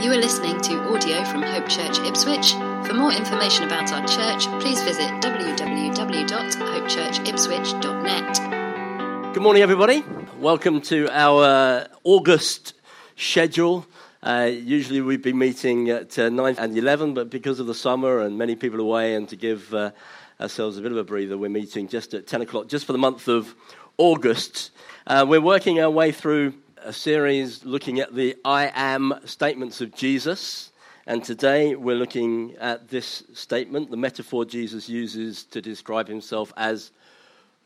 You are listening to audio from Hope Church Ipswich. For more information about our church, please visit www.hopechurchipswich.net. Good morning, everybody. Welcome to our August schedule. Uh, usually we'd be meeting at uh, 9 and 11, but because of the summer and many people away, and to give uh, ourselves a bit of a breather, we're meeting just at 10 o'clock, just for the month of August. Uh, we're working our way through a series looking at the I am statements of Jesus. And today we're looking at this statement, the metaphor Jesus uses to describe himself as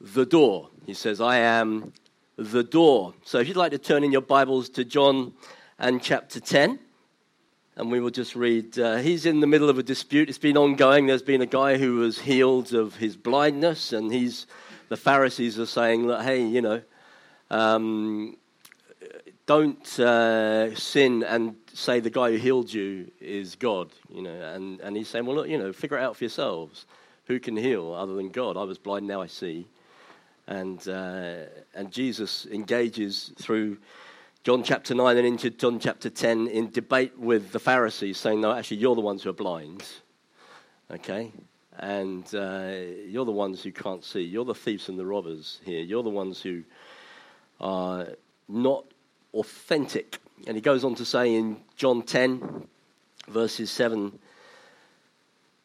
the door. He says, I am the door. So if you'd like to turn in your Bibles to John and chapter 10, and we will just read. Uh, he's in the middle of a dispute. It's been ongoing. There's been a guy who was healed of his blindness, and he's the Pharisees are saying, that, hey, you know, um, don't uh, sin and say the guy who healed you is God, you know. And, and he's saying, well, look, you know, figure it out for yourselves. Who can heal other than God? I was blind, now I see. And, uh, and Jesus engages through John chapter 9 and into John chapter 10 in debate with the Pharisees, saying, no, actually, you're the ones who are blind. Okay? And uh, you're the ones who can't see. You're the thieves and the robbers here. You're the ones who are not authentic. And he goes on to say in John 10, verses 7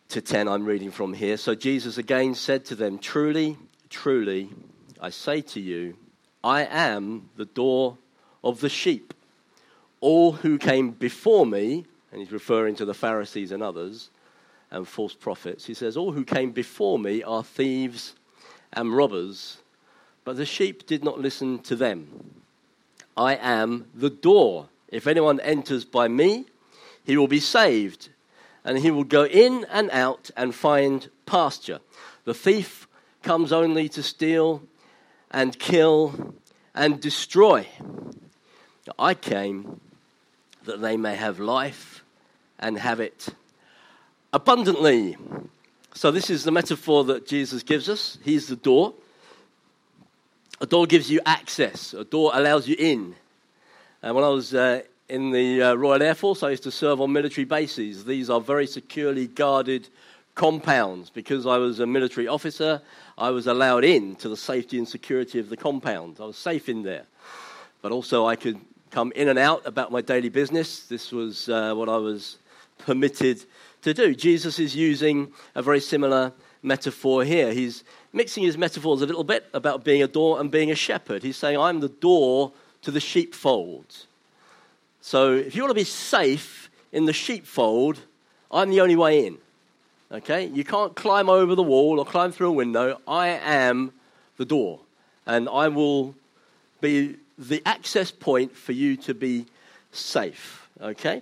to 10, I'm reading from here. So Jesus again said to them, Truly, truly, I say to you, I am the door of the sheep. All who came before me, and he's referring to the Pharisees and others, and false prophets, he says, All who came before me are thieves and robbers, but the sheep did not listen to them. I am the door. If anyone enters by me, he will be saved, and he will go in and out and find pasture. The thief comes only to steal and kill and destroy. I came that they may have life and have it abundantly. So, this is the metaphor that Jesus gives us. He's the door. A door gives you access, a door allows you in. And when I was uh, in the uh, Royal Air Force, I used to serve on military bases. These are very securely guarded compounds. Because I was a military officer, I was allowed in to the safety and security of the compound. I was safe in there. But also, I could come in and out about my daily business. This was uh, what I was permitted to do. Jesus is using a very similar metaphor here. He's mixing his metaphors a little bit about being a door and being a shepherd. He's saying, I'm the door to the sheepfold. So if you want to be safe in the sheepfold, I'm the only way in. Okay? You can't climb over the wall or climb through a window. I am the door. And I will be the access point for you to be safe. Okay?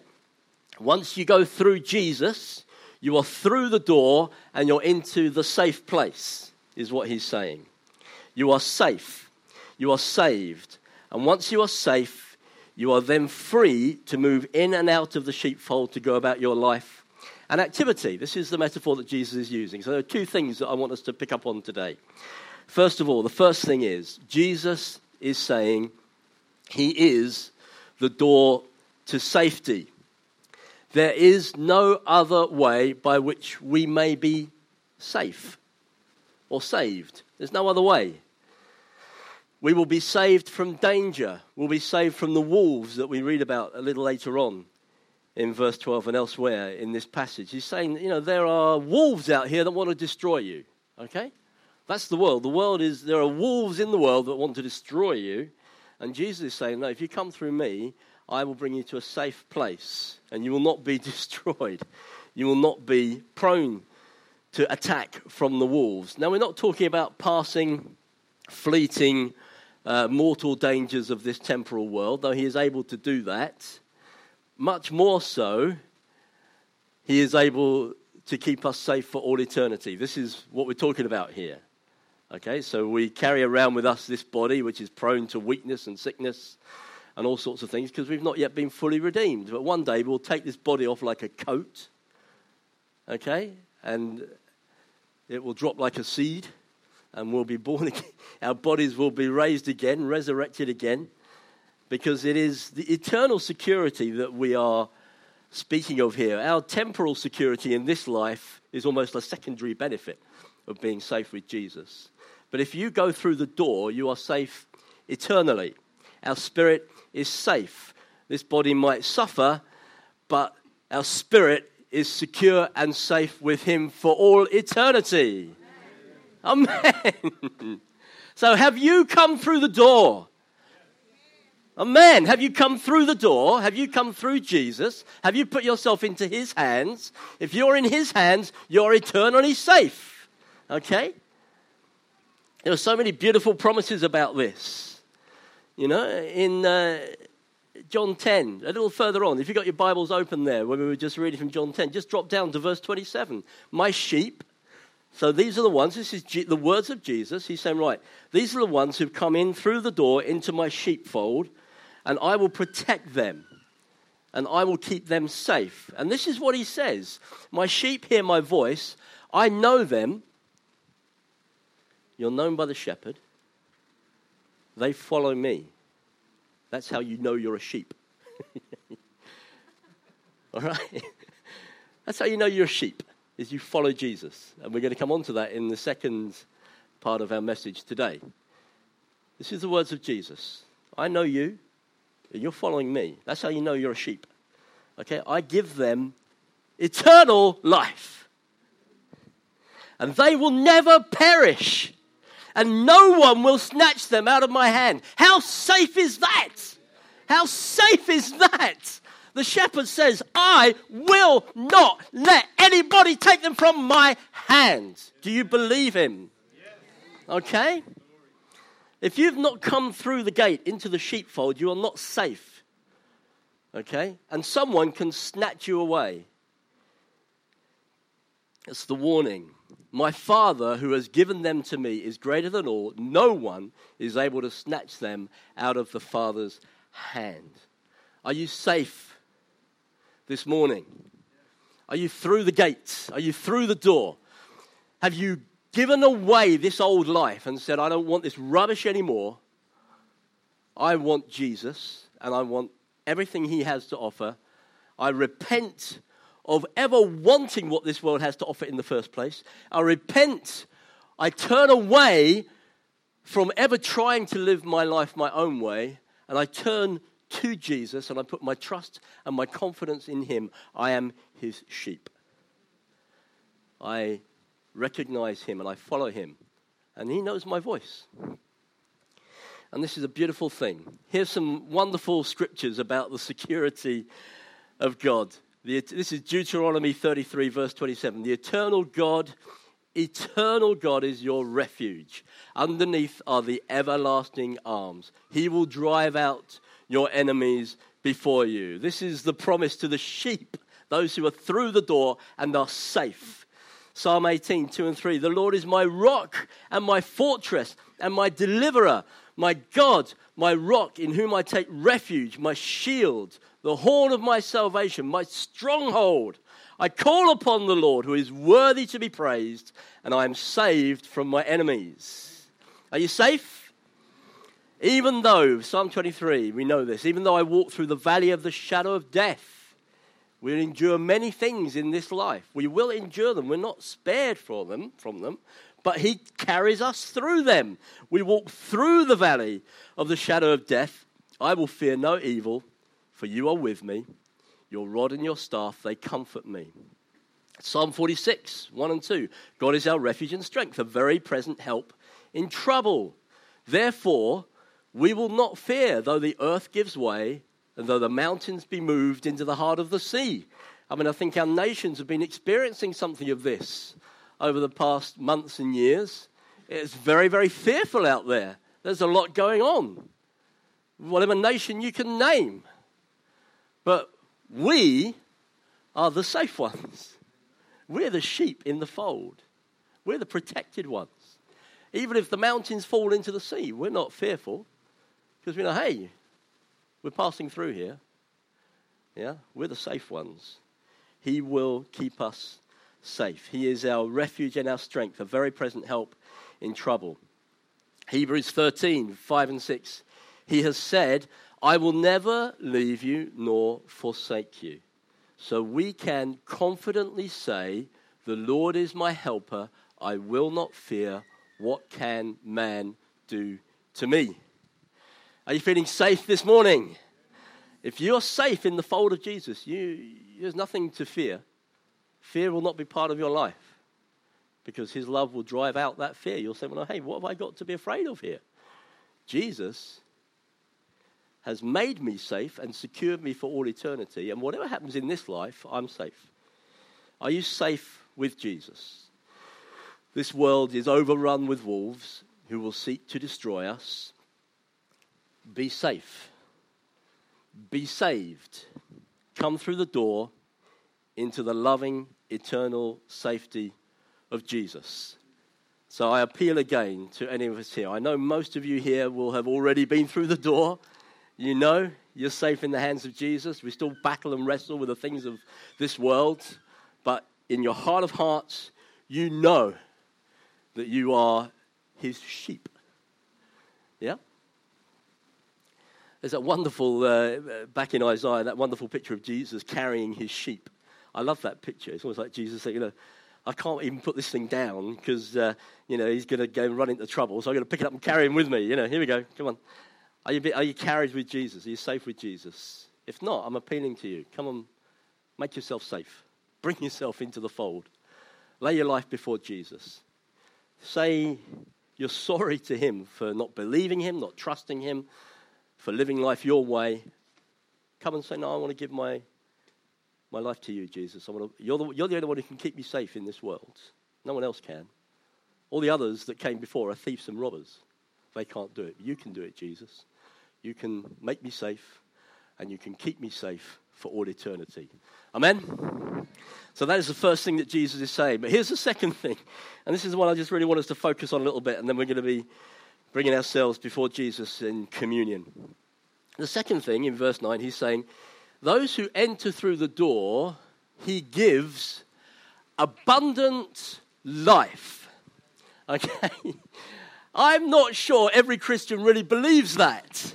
Once you go through Jesus, you are through the door and you're into the safe place, is what he's saying. You are safe. You are saved. And once you are safe, you are then free to move in and out of the sheepfold to go about your life and activity. This is the metaphor that Jesus is using. So there are two things that I want us to pick up on today. First of all, the first thing is Jesus is saying he is the door to safety. There is no other way by which we may be safe or saved. There's no other way. We will be saved from danger. We'll be saved from the wolves that we read about a little later on in verse 12 and elsewhere in this passage. He's saying, you know, there are wolves out here that want to destroy you. Okay? That's the world. The world is, there are wolves in the world that want to destroy you. And Jesus is saying, no, if you come through me, I will bring you to a safe place and you will not be destroyed. You will not be prone to attack from the wolves. Now, we're not talking about passing, fleeting, uh, mortal dangers of this temporal world, though he is able to do that. Much more so, he is able to keep us safe for all eternity. This is what we're talking about here. Okay, so we carry around with us this body which is prone to weakness and sickness and all sorts of things because we've not yet been fully redeemed. But one day we'll take this body off like a coat, okay, and it will drop like a seed and we'll be born again. Our bodies will be raised again, resurrected again, because it is the eternal security that we are speaking of here. Our temporal security in this life is almost a secondary benefit of being safe with Jesus. But if you go through the door, you are safe eternally. Our spirit is safe. This body might suffer, but our spirit is secure and safe with Him for all eternity. Amen. Amen. so, have you come through the door? Amen. Have you come through the door? Have you come through Jesus? Have you put yourself into His hands? If you're in His hands, you're eternally safe. Okay? There are so many beautiful promises about this. You know, in uh, John 10, a little further on, if you've got your Bibles open there, when we were just reading from John 10, just drop down to verse 27. My sheep, so these are the ones, this is the words of Jesus. He's saying, right, these are the ones who've come in through the door into my sheepfold and I will protect them and I will keep them safe. And this is what he says My sheep hear my voice, I know them. You're known by the shepherd, they follow me. That's how you know you're a sheep. All right? That's how you know you're a sheep, is you follow Jesus. And we're going to come on to that in the second part of our message today. This is the words of Jesus. I know you. And you're following me. That's how you know you're a sheep. Okay? I give them eternal life. And they will never perish. And no one will snatch them out of my hand. How safe is that? How safe is that? The shepherd says, I will not let anybody take them from my hand. Do you believe him? Okay? If you've not come through the gate into the sheepfold, you are not safe. Okay? And someone can snatch you away. It's the warning. My Father, who has given them to me, is greater than all. No one is able to snatch them out of the Father's hand. Are you safe this morning? Are you through the gates? Are you through the door? Have you given away this old life and said, I don't want this rubbish anymore. I want Jesus and I want everything he has to offer. I repent of ever wanting what this world has to offer in the first place. I repent, I turn away from ever trying to live my life my own way, and I turn to Jesus and I put my trust and my confidence in him. I am his sheep. I recognize him and I follow him. And he knows my voice. And this is a beautiful thing. Here's some wonderful scriptures about the security of God. The, this is Deuteronomy 33, verse 27. The eternal God, eternal God is your refuge. Underneath are the everlasting arms. He will drive out your enemies before you. This is the promise to the sheep, those who are through the door and are safe. Psalm 18, 2 and 3. The Lord is my rock and my fortress and my deliverer, my God, my rock in whom I take refuge, my shield, the horn of my salvation, my stronghold. I call upon the Lord who is worthy to be praised, and I am saved from my enemies. Are you safe? Even though, Psalm 23, we know this, even though I walk through the valley of the shadow of death, We'll endure many things in this life. We will endure them. We're not spared from them, from them, but He carries us through them. We walk through the valley of the shadow of death. I will fear no evil, for you are with me. Your rod and your staff, they comfort me. Psalm 46, 1 and 2. God is our refuge and strength, a very present help in trouble. Therefore, we will not fear, though the earth gives way and though the mountains be moved into the heart of the sea. I mean, I think our nations have been experiencing something of this over the past months and years. It's very, very fearful out there. There's a lot going on, whatever nation you can name. But we are the safe ones. We're the sheep in the fold. We're the protected ones. Even if the mountains fall into the sea, we're not fearful because we know, hey, we're passing through here. Yeah, we're the safe ones. He will keep us safe. He is our refuge and our strength, a very present help in trouble. Hebrews 13, 5 and 6. He has said, I will never leave you nor forsake you. So we can confidently say, The Lord is my helper. I will not fear. What can man do to me? Are you feeling safe this morning? If you're safe in the fold of Jesus, you, there's nothing to fear. Fear will not be part of your life because his love will drive out that fear. You'll say, well, hey, what have I got to be afraid of here? Jesus has made me safe and secured me for all eternity. And whatever happens in this life, I'm safe. Are you safe with Jesus? This world is overrun with wolves who will seek to destroy us. Be safe. Be saved. Come through the door into the loving, eternal safety of Jesus. So I appeal again to any of us here. I know most of you here will have already been through the door. You know you're safe in the hands of Jesus. We still battle and wrestle with the things of this world, but in your heart of hearts, you know that you are his sheep. Yeah? There's that wonderful, uh, back in Isaiah, that wonderful picture of Jesus carrying his sheep. I love that picture. It's almost like Jesus saying, you know, I can't even put this thing down because, uh, you know, he's going to go and run into trouble. So I'm going to pick it up and carry him with me. You know, here we go. Come on. Are you, are you carried with Jesus? Are you safe with Jesus? If not, I'm appealing to you. Come on, make yourself safe. Bring yourself into the fold. Lay your life before Jesus. Say you're sorry to him for not believing him, not trusting him, for living life your way. Come and say, No, I want to give my my life to you, Jesus. I want to, you're, the, you're the only one who can keep me safe in this world. No one else can. All the others that came before are thieves and robbers. They can't do it. You can do it, Jesus. You can make me safe, and you can keep me safe for all eternity. Amen? So that is the first thing that Jesus is saying. But here's the second thing, and this is the one I just really want us to focus on a little bit, and then we're going to be bringing ourselves before Jesus in communion. The second thing in verse 9, he's saying, those who enter through the door, he gives abundant life. Okay? I'm not sure every Christian really believes that.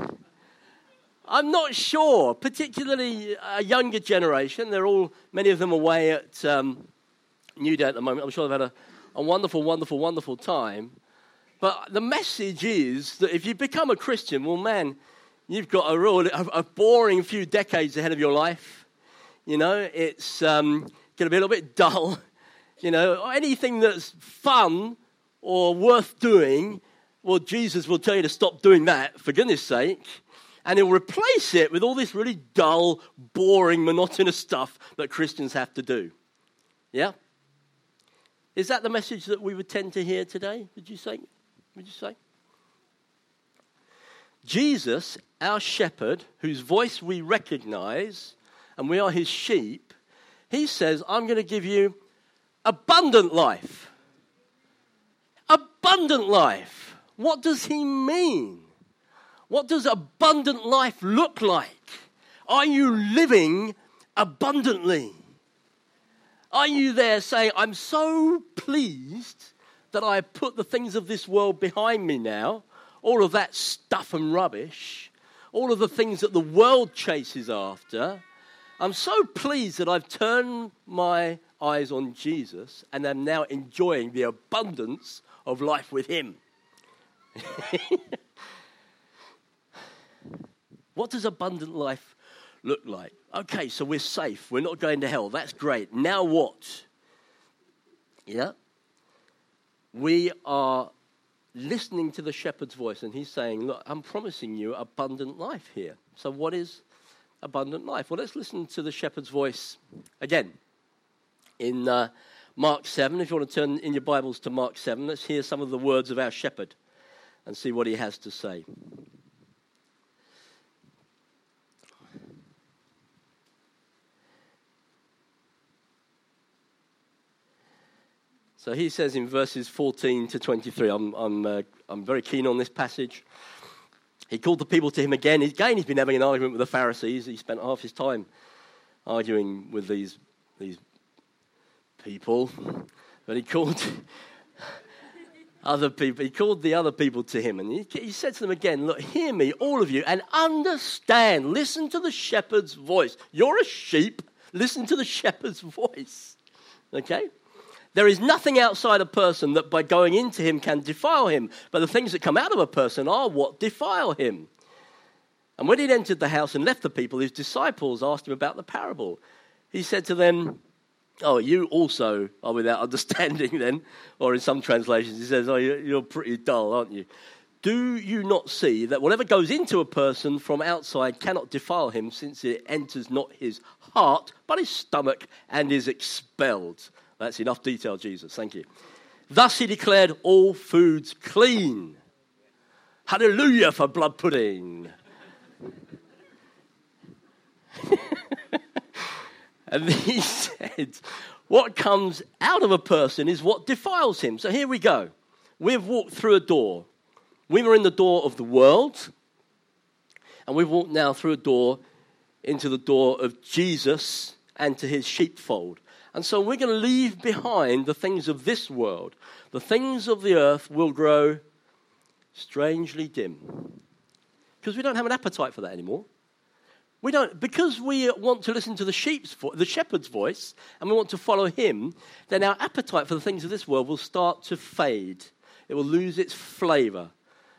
I'm not sure, particularly a younger generation. They're all, many of them away at um, New Day at the moment. I'm sure they've had a, a wonderful, wonderful, wonderful time. But the message is that if you become a Christian, well, man, you've got a real a, boring few decades ahead of your life. You know, it's um, going to be a little bit dull. You know, anything that's fun or worth doing, well, Jesus will tell you to stop doing that, for goodness sake. And he'll replace it with all this really dull, boring, monotonous stuff that Christians have to do. Yeah? Is that the message that we would tend to hear today, would you say? Would you say? Jesus, our shepherd, whose voice we recognize, and we are his sheep, he says, I'm going to give you abundant life. Abundant life. What does he mean? What does abundant life look like? Are you living abundantly? Are you there saying, I'm so pleased that I put the things of this world behind me now? all of that stuff and rubbish, all of the things that the world chases after. I'm so pleased that I've turned my eyes on Jesus and am now enjoying the abundance of life with Him. what does abundant life look like? Okay, so we're safe. We're not going to hell. That's great. Now what? Yeah? We are listening to the shepherd's voice, and he's saying, Look, I'm promising you abundant life here. So, what is abundant life? Well, let's listen to the shepherd's voice again. In uh, Mark 7, if you want to turn in your Bibles to Mark 7, let's hear some of the words of our shepherd and see what he has to say. So he says in verses 14 to 23, I'm, I'm, uh, I'm very keen on this passage. He called the people to him again. Again, he's been having an argument with the Pharisees. He spent half his time arguing with these, these people. But he called other people, he called the other people to him. And he, he said to them again, Look, hear me, all of you, and understand. Listen to the shepherd's voice. You're a sheep Listen to the shepherd's voice. Okay? There is nothing outside a person that by going into him can defile him, but the things that come out of a person are what defile him. And when he'd entered the house and left the people, his disciples asked him about the parable. He said to them, Oh, you also are without understanding then. Or in some translations, he says, Oh, you're pretty dull, aren't you? Do you not see that whatever goes into a person from outside cannot defile him, since it enters not his heart, but his stomach, and is expelled? That's enough detail, Jesus. Thank you. Thus he declared all foods clean. Hallelujah for blood pudding. and he said, What comes out of a person is what defiles him. So here we go. We've walked through a door. We were in the door of the world, and we've walked now through a door into the door of Jesus and to his sheepfold. And so we're going to leave behind the things of this world. The things of the earth will grow strangely dim. Because we don't have an appetite for that anymore. We don't, because we want to listen to the sheep's vo- the shepherd's voice, and we want to follow him, then our appetite for the things of this world will start to fade. It will lose its flavor.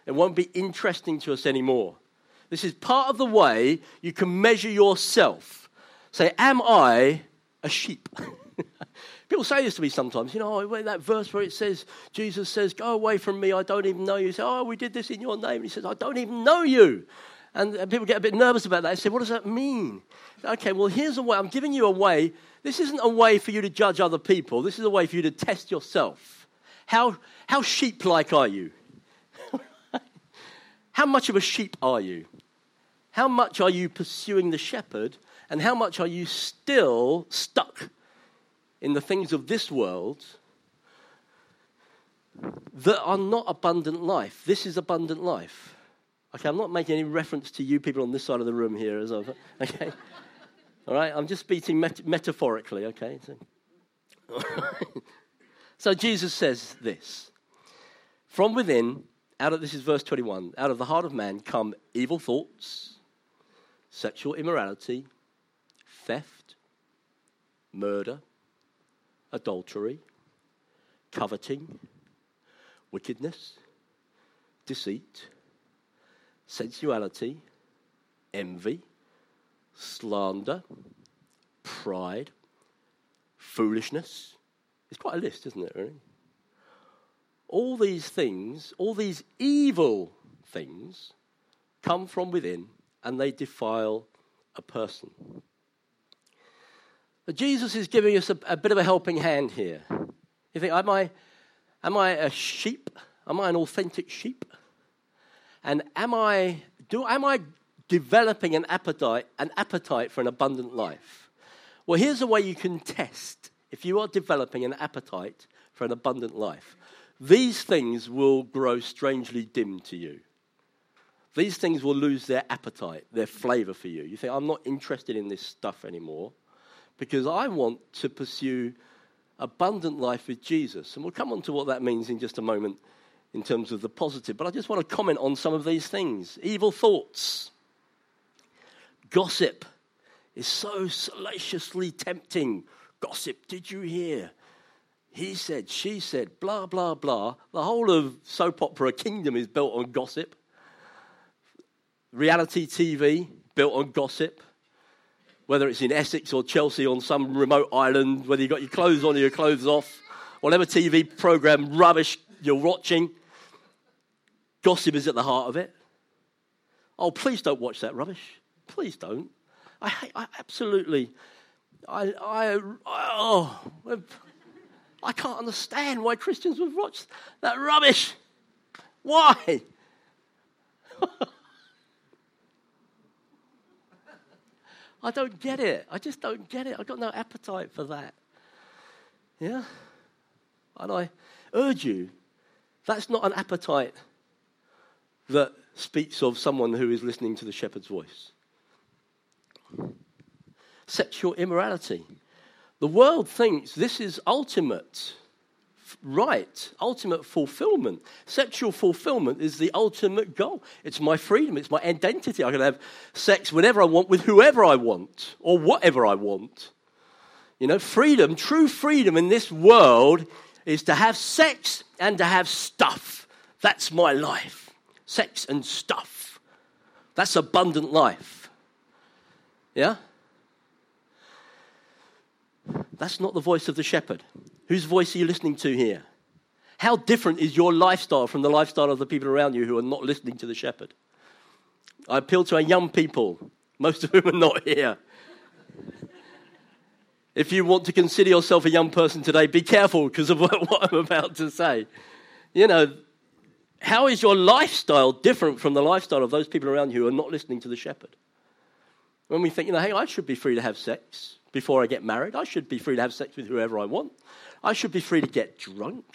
It won't be interesting to us anymore. This is part of the way you can measure yourself. Say, Am I a sheep? People say this to me sometimes, you know, oh, that verse where it says, Jesus says, Go away from me, I don't even know you. you say, Oh, we did this in your name. And he says, I don't even know you. And, people get a bit nervous about that. They say, What does that mean? Okay, well, here's a way. I'm giving you a way. This isn't a way for you to judge other people, this is a way for you to test yourself. How, how sheep like are you? how much of a sheep are you? How much are you pursuing the shepherd? And how much are you still stuck in the things of this world that are not abundant life. This is abundant life. Okay, I'm not making any reference to you people on this side of the room here, as well. Okay? All right, I'm just speaking met- metaphorically, okay? So, so Jesus says this From within, out of this is verse 21, out of the heart of man come evil thoughts, sexual immorality, theft, murder adultery, coveting, wickedness, deceit, sensuality, envy, slander, pride, foolishness. It's quite a list, isn't it, really? All these things, all these evil things, come from within and they defile a person. But Jesus is giving us a, a bit of a helping hand here. You think, am I, am I a sheep? Am I an authentic sheep? And am I, do, am I developing an appetite, an appetite for an abundant life? Well, here's a way you can test if you are developing an appetite for an abundant life. These things will grow strangely dim to you. These things will lose their appetite, their flavor for you. You think, I'm not interested in this stuff anymore because I want to pursue abundant life with Jesus. And we'll come on to what that means in just a moment in terms of the positive. But I just want to comment on some of these things. Evil thoughts, gossip is so salaciously tempting. Gossip, did you hear? He said, she said, blah, blah, blah. The whole of soap opera kingdom is built on gossip. Reality TV, built on gossip whether it's in Essex or Chelsea on some remote island, whether you've got your clothes on or your clothes off, whatever TV program rubbish you're watching, gossip is at the heart of it. Oh, please don't watch that rubbish. Please don't. I, I absolutely, I, I, oh, I can't understand why Christians would watch that rubbish. Why? I don't get it. I just don't get it. I've got no appetite for that. Yeah? And I urge you, that's not an appetite that speaks of someone who is listening to the shepherd's voice. Sexual immorality. The world thinks this is ultimate right, ultimate fulfillment. Sexual fulfillment is the ultimate goal. It's my freedom, it's my identity. I can have sex whenever I want with whoever I want or whatever I want. You know, freedom, true freedom in this world is to have sex and to have stuff. That's my life. Sex and stuff. That's abundant life. Yeah? That's not the voice of the shepherd. Whose voice are you listening to here? How different is your lifestyle from the lifestyle of the people around you who are not listening to the shepherd? I appeal to our young people, most of whom are not here. If you want to consider yourself a young person today, be careful because of what I'm about to say. You know, how is your lifestyle different from the lifestyle of those people around you who are not listening to the shepherd? When we think, you know, hey, I should be free to have sex before I get married. I should be free to have sex with whoever I want. I should be free to get drunk.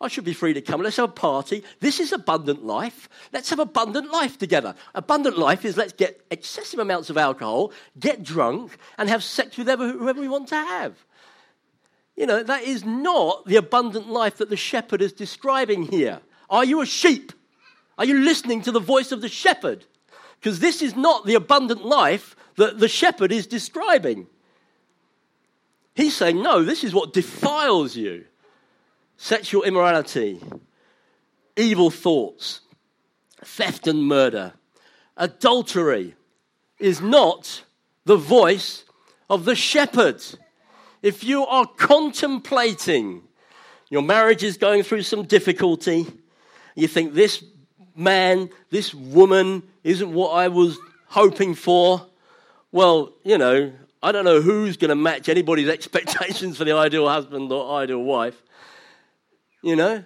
I should be free to come. Let's have a party. This is abundant life. Let's have abundant life together. Abundant life is let's get excessive amounts of alcohol, get drunk, and have sex with whoever, whoever we want to have. You know, that is not the abundant life that the shepherd is describing here. Are you a sheep? Are you listening to the voice of the shepherd? Because this is not the abundant life that the shepherd is describing. He's saying, no, this is what defiles you sexual immorality, evil thoughts, theft and murder, adultery is not the voice of the shepherd. If you are contemplating your marriage is going through some difficulty, you think this man, this woman isn't what I was hoping for, well, you know, I don't know who's going to match anybody's expectations for the ideal husband or ideal wife. You know,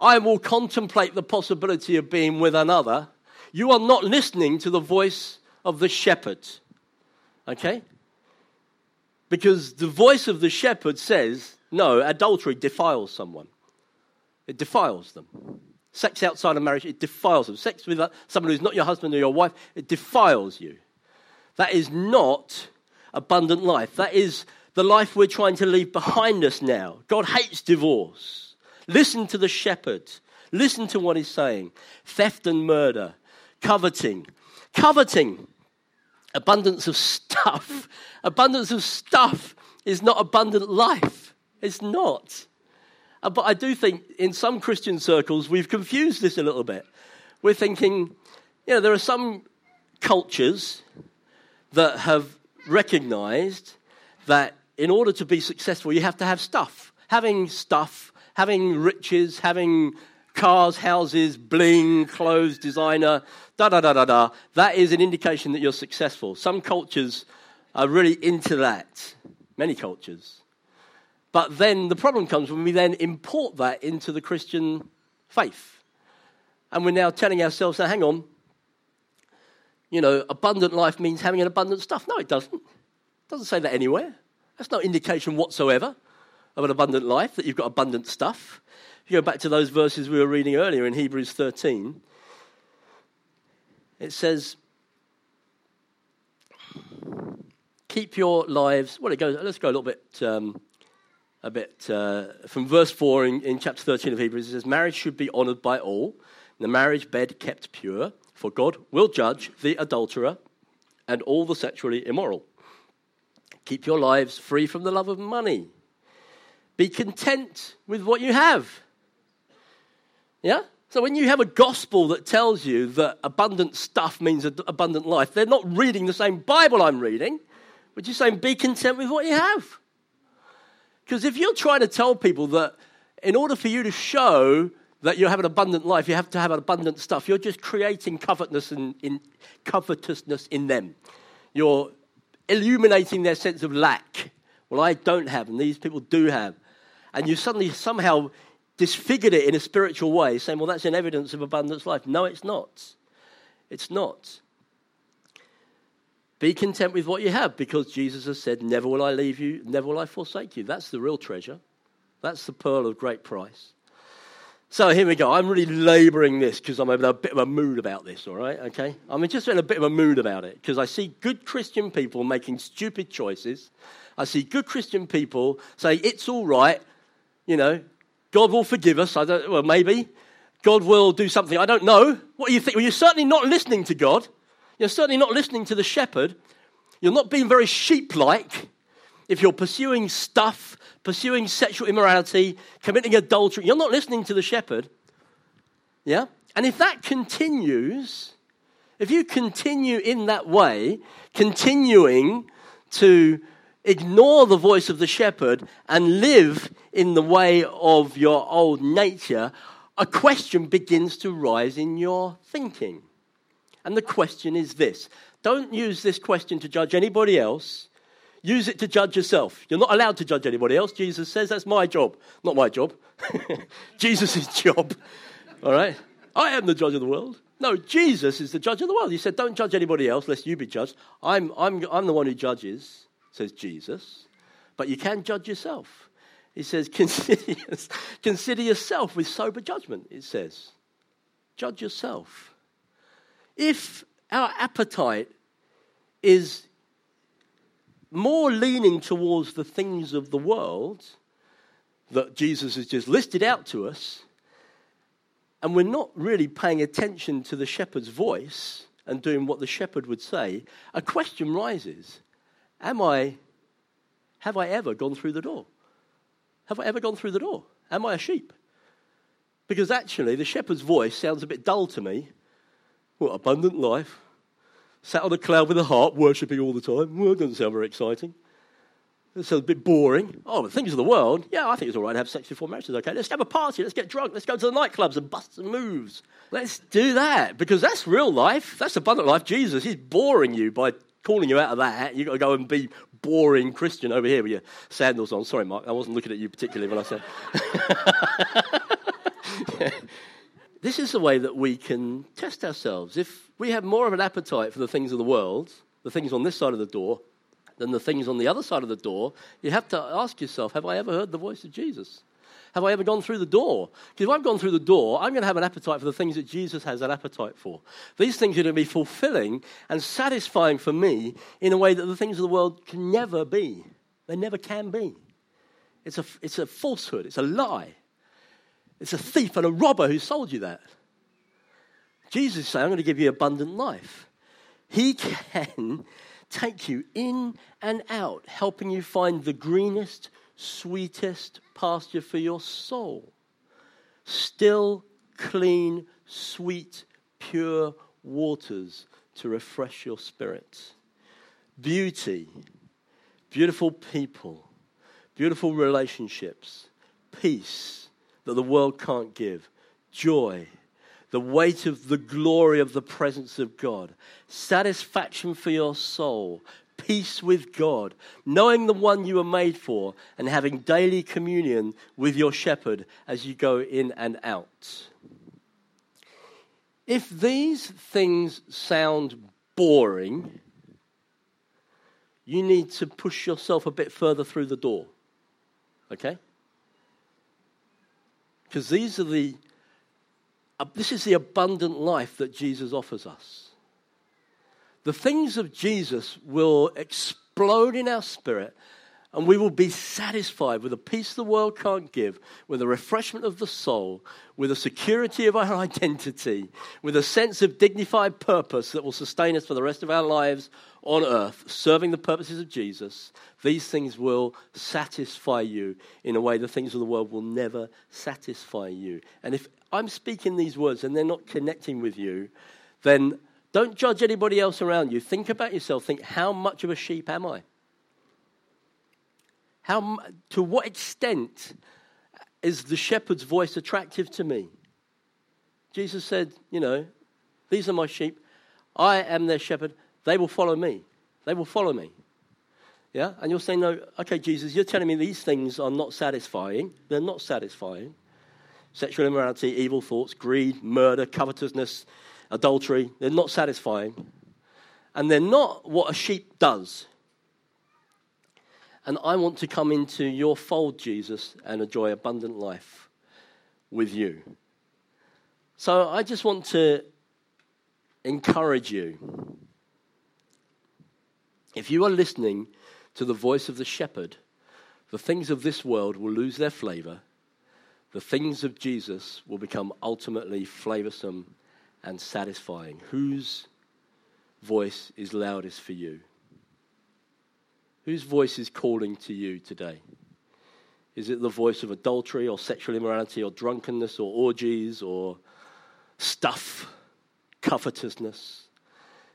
I will contemplate the possibility of being with another. You are not listening to the voice of the shepherd. Okay? Because the voice of the shepherd says, no, adultery defiles someone. It defiles them. Sex outside of marriage, it defiles them. Sex with uh, someone who's not your husband or your wife, it defiles you. That is not abundant life. That is the life we're trying to leave behind us now. God hates divorce. Listen to the shepherd. Listen to what he's saying. Theft and murder, coveting. Coveting, abundance of stuff. Abundance of stuff is not abundant life. It's not. Uh, but I do think in some Christian circles we've confused this a little bit. We're thinking, you know, there are some cultures that have recognized that in order to be successful, you have to have stuff. Having stuff having riches, having cars, houses, bling, clothes, designer, da da da da da, that is an indication that you're successful. Some cultures are really into that, many cultures. But then the problem comes when we then import that into the Christian faith. And we're now telling ourselves, now hang on, you know, abundant life means having an abundant stuff. No, it doesn't. It doesn't say that anywhere. That's no indication whatsoever of an abundant life, that you've got abundant stuff. If you go back to those verses we were reading earlier in Hebrews 13, it says, Keep your lives. Well, it goes, let's go a little bit. Um, a bit uh, from verse 4 in, in chapter 13 of Hebrews, it says, Marriage should be honored by all, the marriage bed kept pure, for God will judge the adulterer and all the sexually immoral. Keep your lives free from the love of money be content with what you have. Yeah? So when you have a gospel that tells you that abundant stuff means abundant life, they're not reading the same Bible I'm reading, but you're saying be content with what you have. Because if you're trying to tell people that in order for you to show that you have an abundant life, you have to have an abundant stuff, you're just creating covetousness in, covetousness in them. You're illuminating their sense of lack. Well, I don't have, and these people do have and you suddenly somehow disfigured it in a spiritual way, saying, well, that's an evidence of abundance life. No, it's not. It's not. Be content with what you have because Jesus has said, Never will I leave you, never will I forsake you. That's the real treasure. That's the pearl of great price. So here we go. I'm really laboring this because I'm in a bit of a mood about this, all right? Okay? I'm just in a bit of a mood about it because I see good Christian people making stupid choices. I see good Christian people say, It's all right you know, God will forgive us. I don't, well, maybe. God will do something. I don't know. What do you think? Well, you're certainly not listening to God. You're certainly not listening to the shepherd. You're not being very sheep like. if you're pursuing stuff, pursuing sexual immorality, committing adultery, you're not listening to the shepherd. Yeah? And if that continues, if you continue in that way, continuing to ignore the voice of the shepherd and live in the way of your old nature, a question begins to rise in your thinking. And the question is this don't use this question to judge anybody else. Use it to judge yourself. You're not allowed to judge anybody else. Jesus says that's my job. Not my job. Jesus' job. All right? I am the judge of the world. No, Jesus is the judge of the world. He said, Don't judge anybody else lest you be judged. I'm, I'm, I'm the one who judges, says Jesus. But you can judge yourself. He says, consider, consider yourself with sober judgment, it says. Judge yourself. If our appetite is more leaning towards the things of the world that Jesus has just listed out to us, and we're not really paying attention to the shepherd's voice and doing what the shepherd would say, a question rises Am I, have I ever gone through the door? Have I ever gone through the door? Am I a sheep? Because actually, the shepherd's voice sounds a bit dull to me. What, abundant life? Sat on a cloud with a harp, worshipping all the time. Well, doesn't sound very exciting. It sounds a bit boring. Oh, the things of the world. Yeah, I think it's all right to have sex before marriage. Okay. Let's have a party. Let's get drunk. Let's go to the nightclubs and bust some moves. Let's do that because that's real life. That's abundant life. Jesus, he's boring you by calling you out of that. You've got to go and be boring Christian over here with your sandals on. Sorry, Mark. I wasn't looking at you particularly when I said. This is the way that we can test ourselves. If we have more of an appetite for the things of the world, the things on this side of the door, than the things on the other side of the door, you have to ask yourself Have I ever heard the voice of Jesus? Have I ever gone through the door? Because if I've gone through the door, I'm going to have an appetite for the things that Jesus has an appetite for. These things are going to be fulfilling and satisfying for me in a way that the things of the world can never be. They never can be. It's a, it's a falsehood, it's a lie. It's a thief and a robber who sold you that. Jesus saying, I'm going to give you abundant life. He can take you in and out, helping you find the greenest, sweetest pasture for your soul. Still, clean, sweet, pure waters to refresh your spirit. Beauty, beautiful people, beautiful relationships, peace that the world can't give, joy the weight of the glory of the presence of God, satisfaction for your soul, peace with God, knowing the one you were made for, and having daily communion with your shepherd as you go in and out. If these things sound boring, you need to push yourself a bit further through the door. Okay? Because these are the uh, this is the abundant life that Jesus offers us. The things of Jesus will explode in our spirit, and we will be satisfied with a peace the world can't give, with a refreshment of the soul, with a security of our identity, with a sense of dignified purpose that will sustain us for the rest of our lives on earth, serving the purposes of Jesus. These things will satisfy you in a way the things of the world will never satisfy you. And if I'm speaking these words and they're not connecting with you, then don't judge anybody else around you. Think about yourself. Think, how much of a sheep am I? How, to what extent is the shepherd's voice attractive to me? Jesus said, You know, these are my sheep. I am their shepherd. They will follow me. They will follow me. Yeah? And you're saying, No, okay, Jesus, you're telling me these things are not satisfying. They're not satisfying sexual immorality, evil thoughts, greed, murder, covetousness, adultery. They're not satisfying. And they're not what a sheep does. And I want to come into your fold, Jesus, and enjoy abundant life with you. So I just want to encourage you. If you are listening to the voice of the shepherd, the things of this world will lose their flavor the things of Jesus will become ultimately flavorsome and satisfying. Whose voice is loudest for you? Whose voice is calling to you today? Is it the voice of adultery or sexual immorality or drunkenness or orgies or stuff, covetousness?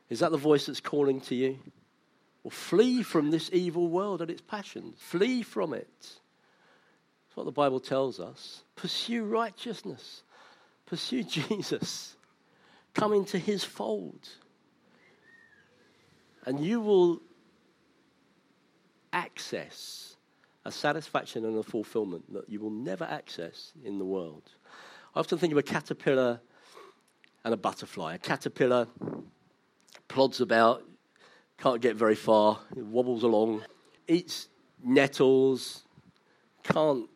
Is that the voice that's calling to you? Well, flee from this evil world and its passions. Flee from it. That's what the Bible tells us. Pursue righteousness. Pursue Jesus. Come into his fold. And you will access a satisfaction and a fulfillment that you will never access in the world. I often think of a caterpillar and a butterfly. A caterpillar plods about, can't get very far, wobbles along, eats nettles, can't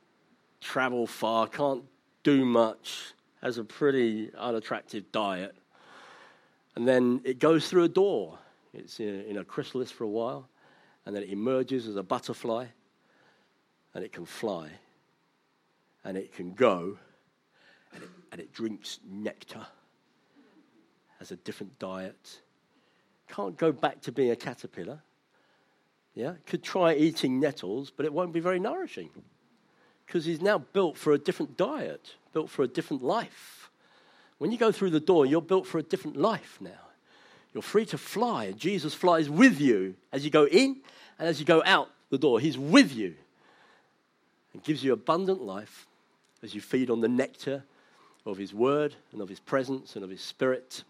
travel far, can't do much, has a pretty unattractive diet. And then it goes through a door. It's in a, chrysalis for a while, and then it emerges as a butterfly, and it can fly, and it can go, and it, and it drinks nectar, has a different diet. Can't go back to being a caterpillar. Yeah, could try eating nettles, but it won't be very nourishing because he's now built for a different diet, built for a different life. When you go through the door, you're built for a different life now. You're free to fly, and Jesus flies with you as you go in and as you go out the door. He's with you and gives you abundant life as you feed on the nectar of His Word and of His presence and of His Spirit.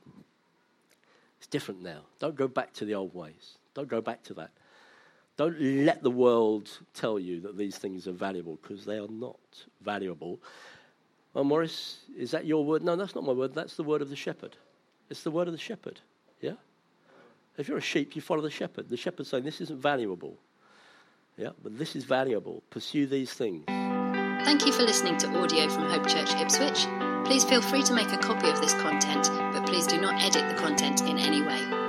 It's different now. Don't go back to the old ways. Don't go back to that. Don't let the world tell you that these things are valuable because they are not valuable. Well, Morris, is that your word? No, that's not my word. That's the word of the shepherd. It's the word of the shepherd. If you're a sheep, you follow the shepherd. The shepherd's saying, This isn't valuable. Yeah, but this is valuable. Pursue these things. Thank you for listening to audio from Hope Church Ipswich. Please feel free to make a copy of this content, but please do not edit the content in any way.